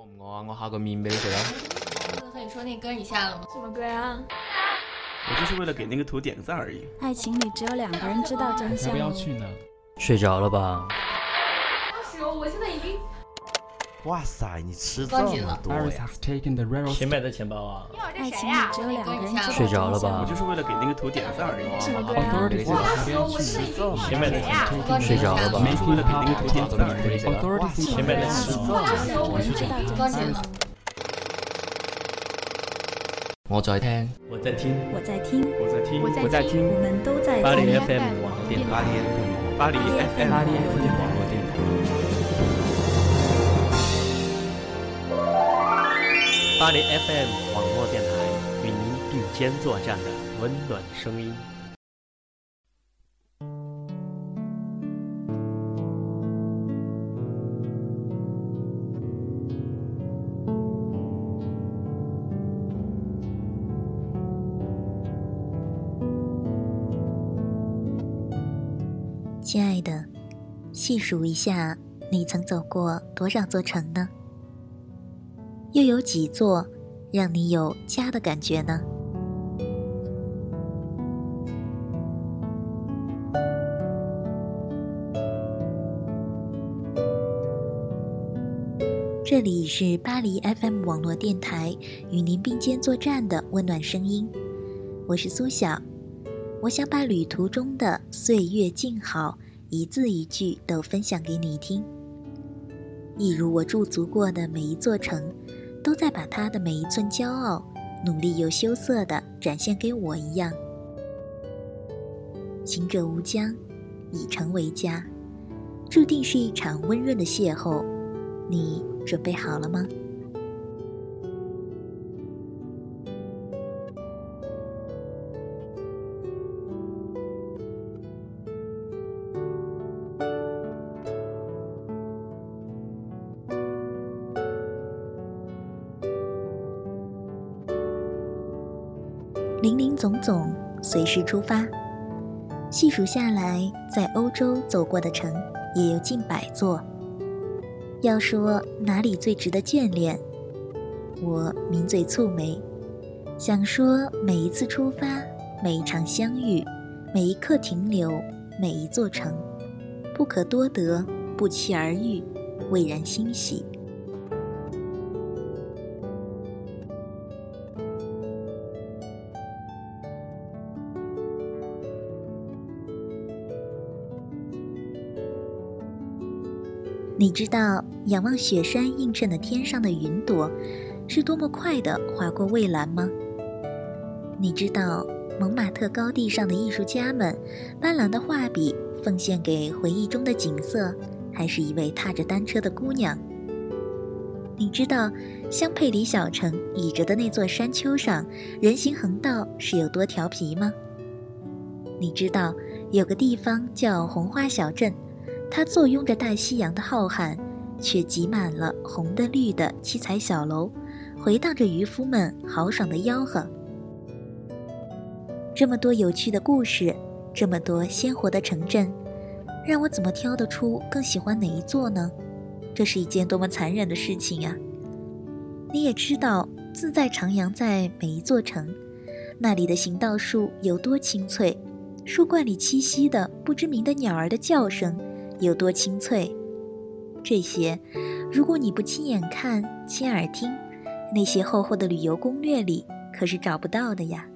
饿不饿啊？我下个面俾你食啊。和你说那歌你下了吗？什么歌啊？我就是为了给那个图点个赞而已。爱情里只有两个人知道真相。不要去呢。睡着了吧？二十，我现在已经。哇塞，你吃这么多呀！谁买的钱包啊？爱情只有两个人知道。睡着了吧？我就是为了给那个图点赞而已。什么歌啊？谁买的钱？睡着了吧？为了给那个图点赞而已。谁买的钱？我知道真相。我在听，我在听，我在听，我在听，我在听，我们都在听。巴黎 FM 网络电台，巴黎 FM，巴黎 FM，巴黎 FM 网络电台，巴黎 FM 网络电台与您并肩作战的温暖声音。亲爱的，细数一下，你曾走过多少座城呢？又有几座让你有家的感觉呢？这里是巴黎 FM 网络电台，与您并肩作战的温暖声音，我是苏晓。我想把旅途中的岁月静好，一字一句都分享给你听。一如我驻足过的每一座城，都在把他的每一寸骄傲，努力又羞涩的展现给我一样。行者无疆，以诚为家，注定是一场温润的邂逅。你准备好了吗？总总，随时出发。细数下来，在欧洲走过的城也有近百座。要说哪里最值得眷恋，我抿嘴蹙眉，想说每一次出发，每一场相遇，每一刻停留，每一座城，不可多得，不期而遇，蔚然欣喜。你知道仰望雪山映衬的天上的云朵，是多么快地划过蔚蓝吗？你知道蒙马特高地上的艺术家们，斑斓的画笔奉献给回忆中的景色，还是一位踏着单车的姑娘？你知道香佩里小城倚着的那座山丘上，人行横道是有多调皮吗？你知道有个地方叫红花小镇。它坐拥着大西洋的浩瀚，却挤满了红的绿的七彩小楼，回荡着渔夫们豪爽的吆喝。这么多有趣的故事，这么多鲜活的城镇，让我怎么挑得出更喜欢哪一座呢？这是一件多么残忍的事情呀！你也知道，自在徜徉在每一座城，那里的行道树有多清脆，树冠里栖息的不知名的鸟儿的叫声。有多清脆？这些，如果你不亲眼看、亲耳听，那些厚厚的旅游攻略里可是找不到的呀。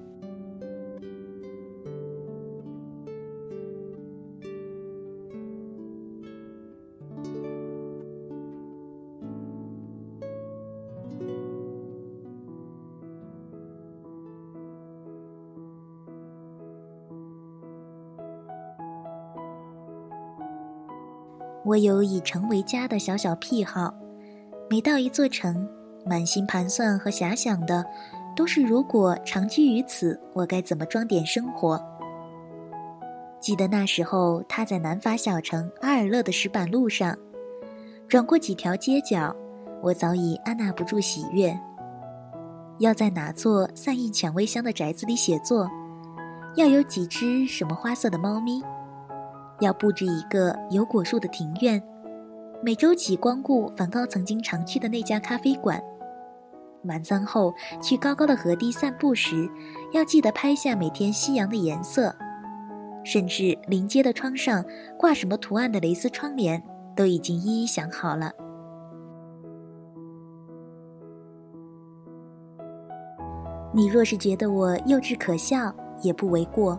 我有以城为家的小小癖好，每到一座城，满心盘算和遐想的，都是如果长居于此，我该怎么装点生活。记得那时候，他在南法小城阿尔勒的石板路上，转过几条街角，我早已按捺不住喜悦。要在哪座散溢蔷薇香的宅子里写作，要有几只什么花色的猫咪。要布置一个有果树的庭院，每周几光顾梵高曾经常去的那家咖啡馆。晚餐后去高高的河堤散步时，要记得拍下每天夕阳的颜色。甚至临街的窗上挂什么图案的蕾丝窗帘，都已经一一想好了。你若是觉得我幼稚可笑，也不为过；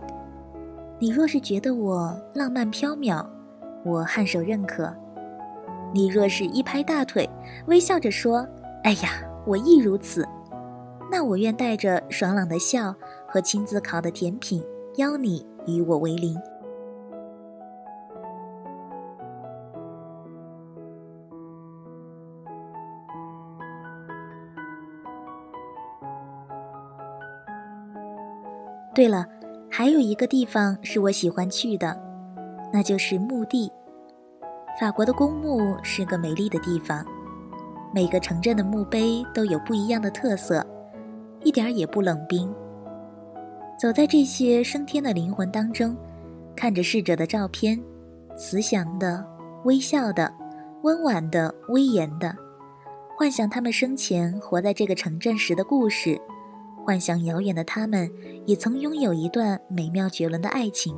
你若是觉得我浪漫飘渺，我颔首认可；你若是一拍大腿，微笑着说：“哎呀，我亦如此。”那我愿带着爽朗的笑和亲自烤的甜品，邀你与我为邻。对了，还有一个地方是我喜欢去的，那就是墓地。法国的公墓是个美丽的地方，每个城镇的墓碑都有不一样的特色，一点儿也不冷冰。走在这些升天的灵魂当中，看着逝者的照片，慈祥的、微笑的、温婉的、威严的，幻想他们生前活在这个城镇时的故事。幻想遥远的他们也曾拥有一段美妙绝伦的爱情。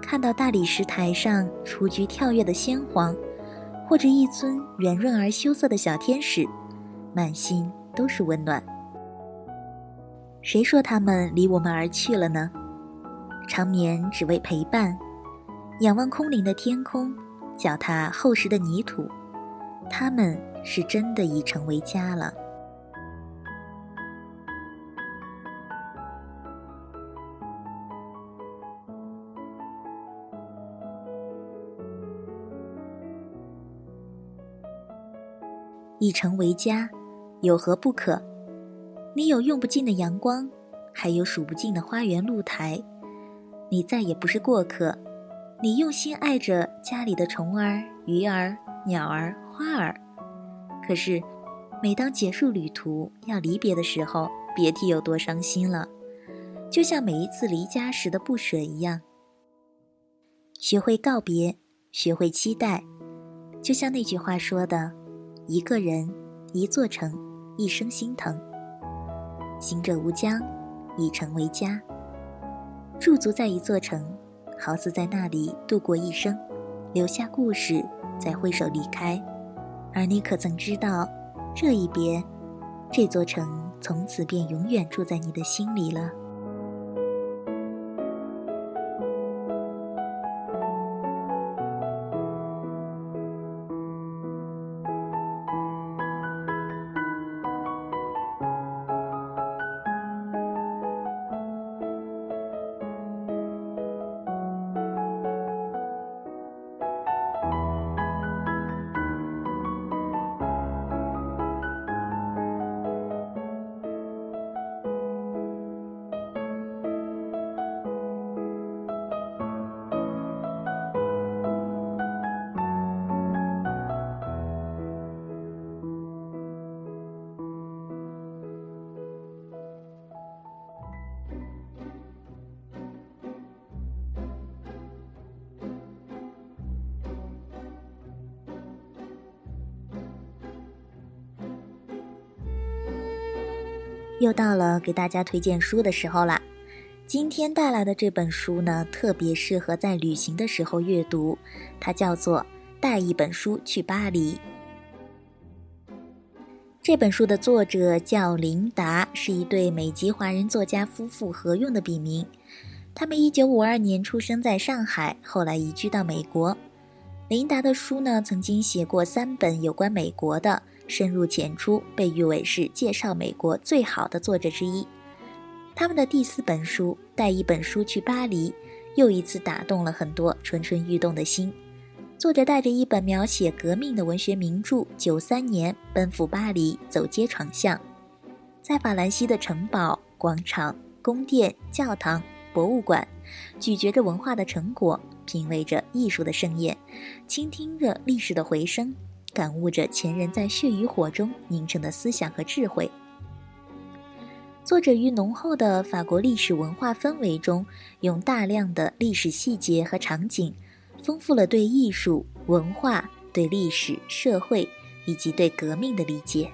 看到大理石台上雏菊跳跃的鲜黄，或者一尊圆润而羞涩的小天使，满心都是温暖。谁说他们离我们而去了呢？长眠只为陪伴，仰望空灵的天空，脚踏厚实的泥土，他们是真的已成为家了。已成为家，有何不可？你有用不尽的阳光，还有数不尽的花园露台。你再也不是过客，你用心爱着家里的虫儿、鱼儿、鸟儿、花儿。可是，每当结束旅途要离别的时候，别提有多伤心了。就像每一次离家时的不舍一样。学会告别，学会期待，就像那句话说的。一个人，一座城，一生心疼。行者无疆，以城为家。驻足在一座城，好似在那里度过一生，留下故事，再挥手离开。而你可曾知道，这一别，这座城从此便永远住在你的心里了。又到了给大家推荐书的时候啦。今天带来的这本书呢，特别适合在旅行的时候阅读，它叫做《带一本书去巴黎》。这本书的作者叫琳达，是一对美籍华人作家夫妇合用的笔名。他们1952年出生在上海，后来移居到美国。琳达的书呢，曾经写过三本有关美国的。深入浅出，被誉为是介绍美国最好的作者之一。他们的第四本书《带一本书去巴黎》，又一次打动了很多蠢蠢欲动的心。作者带着一本描写革命的文学名著《九三年》，奔赴巴黎，走街闯巷，在法兰西的城堡、广场、宫殿、教堂、博物馆，咀嚼着文化的成果，品味着艺术的盛宴，倾听着历史的回声。感悟着前人在血与火中凝成的思想和智慧。作者于浓厚的法国历史文化氛围中，用大量的历史细节和场景，丰富了对艺术、文化、对历史、社会以及对革命的理解。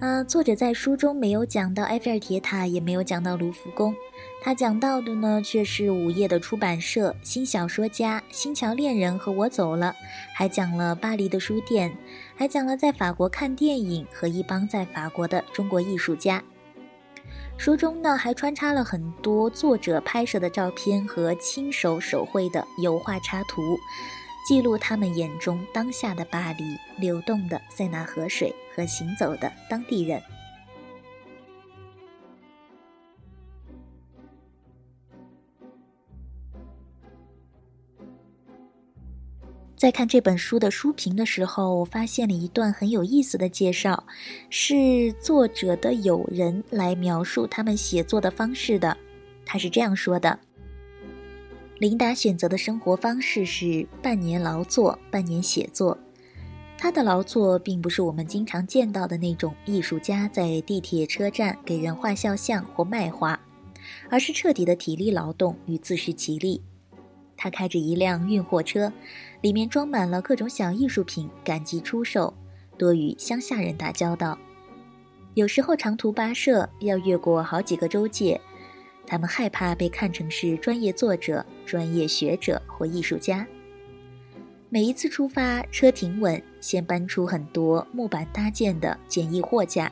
呃，作者在书中没有讲到埃菲尔铁塔，也没有讲到卢浮宫，他讲到的呢却是午夜的出版社、新小说家、新桥恋人和我走了，还讲了巴黎的书店，还讲了在法国看电影和一帮在法国的中国艺术家。书中呢还穿插了很多作者拍摄的照片和亲手手绘的油画插图。记录他们眼中当下的巴黎，流动的塞纳河水和行走的当地人。在看这本书的书评的时候，我发现了一段很有意思的介绍，是作者的友人来描述他们写作的方式的。他是这样说的。琳达选择的生活方式是半年劳作，半年写作。他的劳作并不是我们经常见到的那种艺术家在地铁车站给人画肖像或卖画，而是彻底的体力劳动与自食其力。他开着一辆运货车，里面装满了各种小艺术品，赶集出售，多与乡下人打交道。有时候长途跋涉，要越过好几个州界。他们害怕被看成是专业作者、专业学者或艺术家。每一次出发，车停稳，先搬出很多木板搭建的简易货架，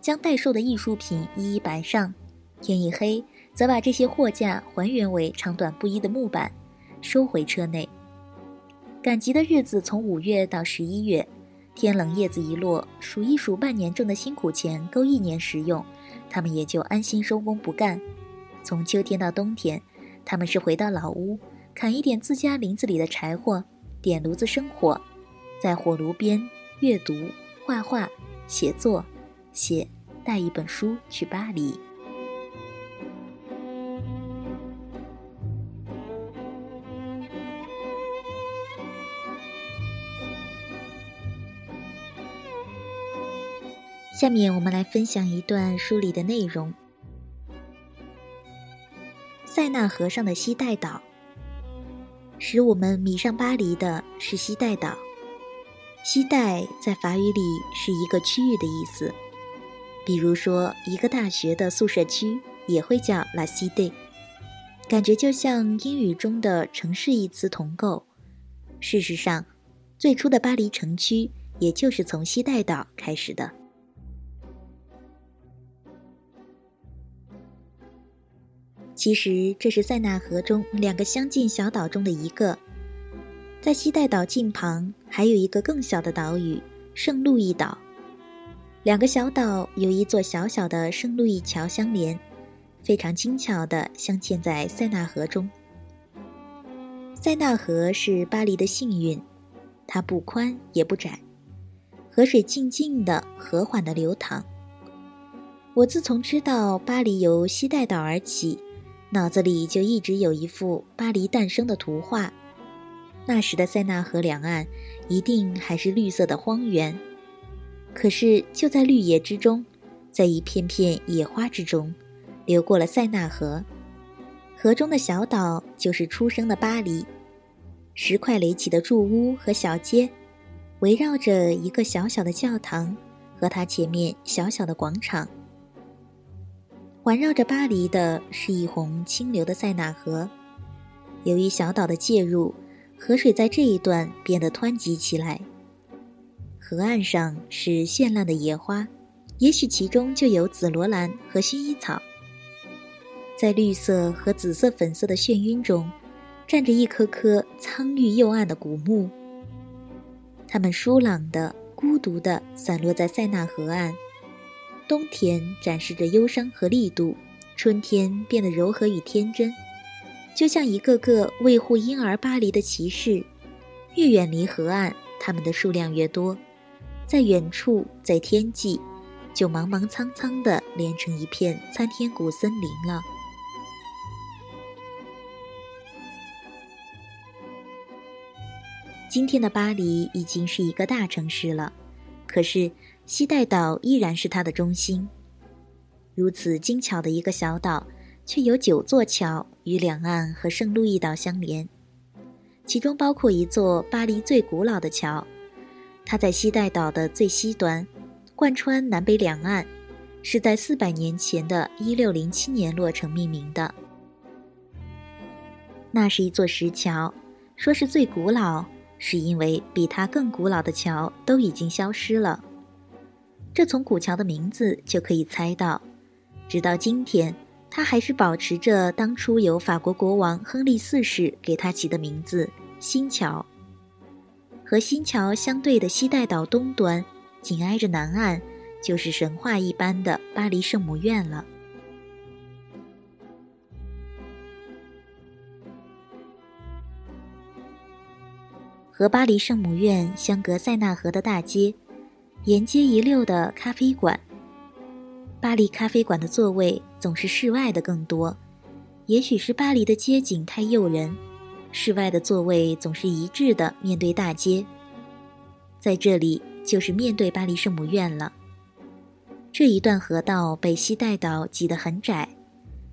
将待售的艺术品一一摆上。天一黑，则把这些货架还原为长短不一的木板，收回车内。赶集的日子从五月到十一月，天冷叶子一落，数一数半年挣的辛苦钱够一年食用，他们也就安心收工不干。从秋天到冬天，他们是回到老屋，砍一点自家林子里的柴火，点炉子生火，在火炉边阅读、画画、写作，写带一本书去巴黎。下面我们来分享一段书里的内容。塞纳河上的西带岛，使我们迷上巴黎的是西带岛。西带在法语里是一个区域的意思，比如说一个大学的宿舍区也会叫 La Cité，感觉就像英语中的城市一词同构。事实上，最初的巴黎城区也就是从西带岛开始的。其实这是塞纳河中两个相近小岛中的一个，在西带岛近旁还有一个更小的岛屿圣路易岛，两个小岛有一座小小的圣路易桥相连，非常精巧地镶嵌在塞纳河中。塞纳河是巴黎的幸运，它不宽也不窄，河水静静的、和缓地流淌。我自从知道巴黎由西带岛而起。脑子里就一直有一幅巴黎诞生的图画，那时的塞纳河两岸一定还是绿色的荒原，可是就在绿野之中，在一片片野花之中，流过了塞纳河，河中的小岛就是出生的巴黎，石块垒起的住屋和小街，围绕着一个小小的教堂和它前面小小的广场。环绕着巴黎的是一泓清流的塞纳河，由于小岛的介入，河水在这一段变得湍急起来。河岸上是绚烂的野花，也许其中就有紫罗兰和薰衣草。在绿色和紫色、粉色的眩晕中，站着一棵棵苍郁又暗的古木。它们疏朗的、孤独的散落在塞纳河岸。冬天展示着忧伤和力度，春天变得柔和与天真，就像一个个维护婴儿巴黎的骑士。越远离河岸，他们的数量越多，在远处，在天际，就茫茫苍苍地连成一片参天古森林了。今天的巴黎已经是一个大城市了，可是。西带岛依然是它的中心。如此精巧的一个小岛，却有九座桥与两岸和圣路易岛相连，其中包括一座巴黎最古老的桥，它在西带岛的最西端，贯穿南北两岸，是在四百年前的一六零七年落成命名的。那是一座石桥，说是最古老，是因为比它更古老的桥都已经消失了。这从古桥的名字就可以猜到，直到今天，它还是保持着当初由法国国王亨利四世给它起的名字——新桥。和新桥相对的西带岛东端，紧挨着南岸，就是神话一般的巴黎圣母院了。和巴黎圣母院相隔塞纳河的大街。沿街一溜的咖啡馆，巴黎咖啡馆的座位总是室外的更多，也许是巴黎的街景太诱人，室外的座位总是一致的面对大街。在这里就是面对巴黎圣母院了。这一段河道被西带岛挤得很窄，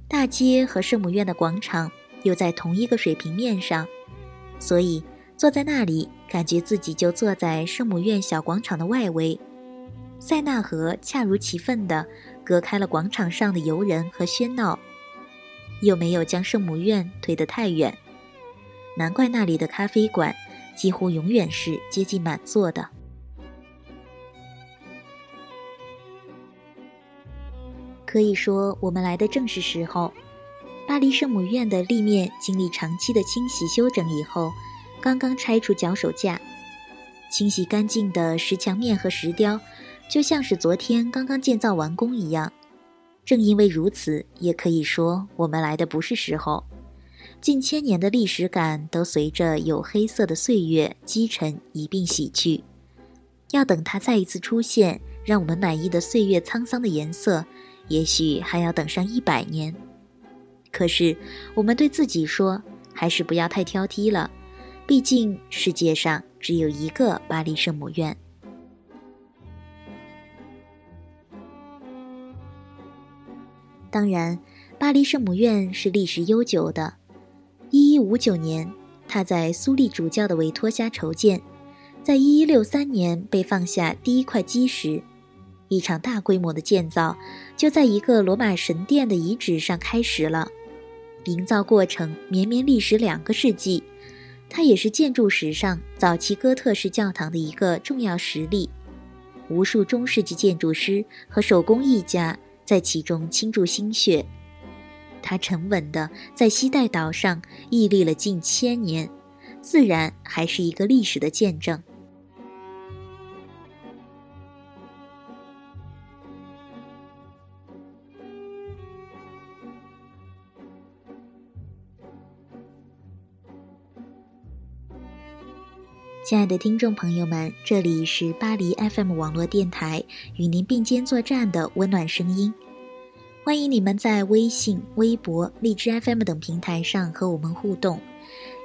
大街和圣母院的广场又在同一个水平面上，所以。坐在那里，感觉自己就坐在圣母院小广场的外围，塞纳河恰如其分地隔开了广场上的游人和喧闹，又没有将圣母院推得太远，难怪那里的咖啡馆几乎永远是接近满座的。可以说，我们来的正是时候。巴黎圣母院的立面经历长期的清洗修整以后。刚刚拆除脚手架，清洗干净的石墙面和石雕，就像是昨天刚刚建造完工一样。正因为如此，也可以说我们来的不是时候。近千年的历史感都随着黝黑色的岁月积沉一并洗去，要等它再一次出现，让我们满意的岁月沧桑的颜色，也许还要等上一百年。可是，我们对自己说，还是不要太挑剔了。毕竟世界上只有一个巴黎圣母院。当然，巴黎圣母院是历史悠久的。一一五九年，它在苏利主教的委托下筹建，在一一六三年被放下第一块基石。一场大规模的建造就在一个罗马神殿的遗址上开始了，营造过程绵绵历时两个世纪。它也是建筑史上早期哥特式教堂的一个重要实例，无数中世纪建筑师和手工艺家在其中倾注心血。它沉稳地在西带岛上屹立了近千年，自然还是一个历史的见证。亲爱的听众朋友们，这里是巴黎 FM 网络电台与您并肩作战的温暖声音，欢迎你们在微信、微博、荔枝 FM 等平台上和我们互动，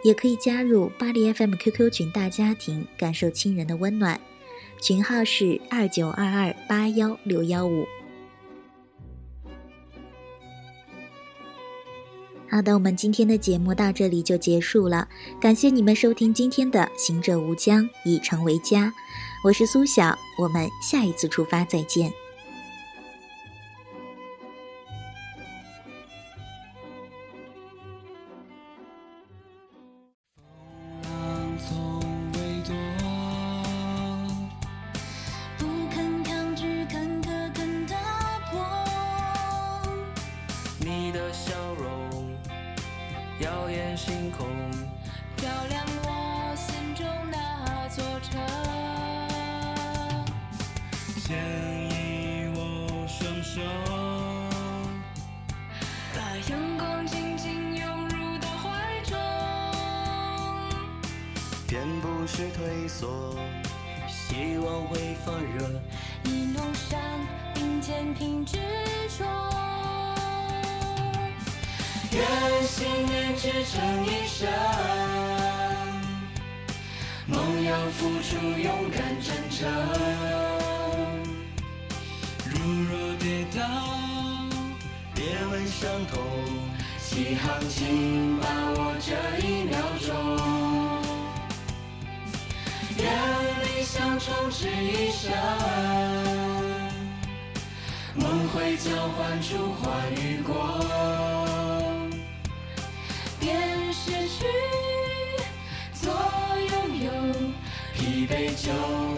也可以加入巴黎 FM QQ 群大家庭，感受亲人的温暖，群号是二九二二八幺六幺五。好的，我们今天的节目到这里就结束了，感谢你们收听今天的《行者无疆，以城为家》，我是苏晓，我们下一次出发再见。耀眼星空照亮我心中。那座城牵引我双手把阳光紧紧拥入怀中。遍不是退缩希望会发热。一路上并肩挺直着愿信念支撑一生。梦要付出，勇敢真诚。如若跌倒，别问伤痛。起航，请把握这一秒钟，愿理想充斥一生，梦会交换出花与果，杯酒。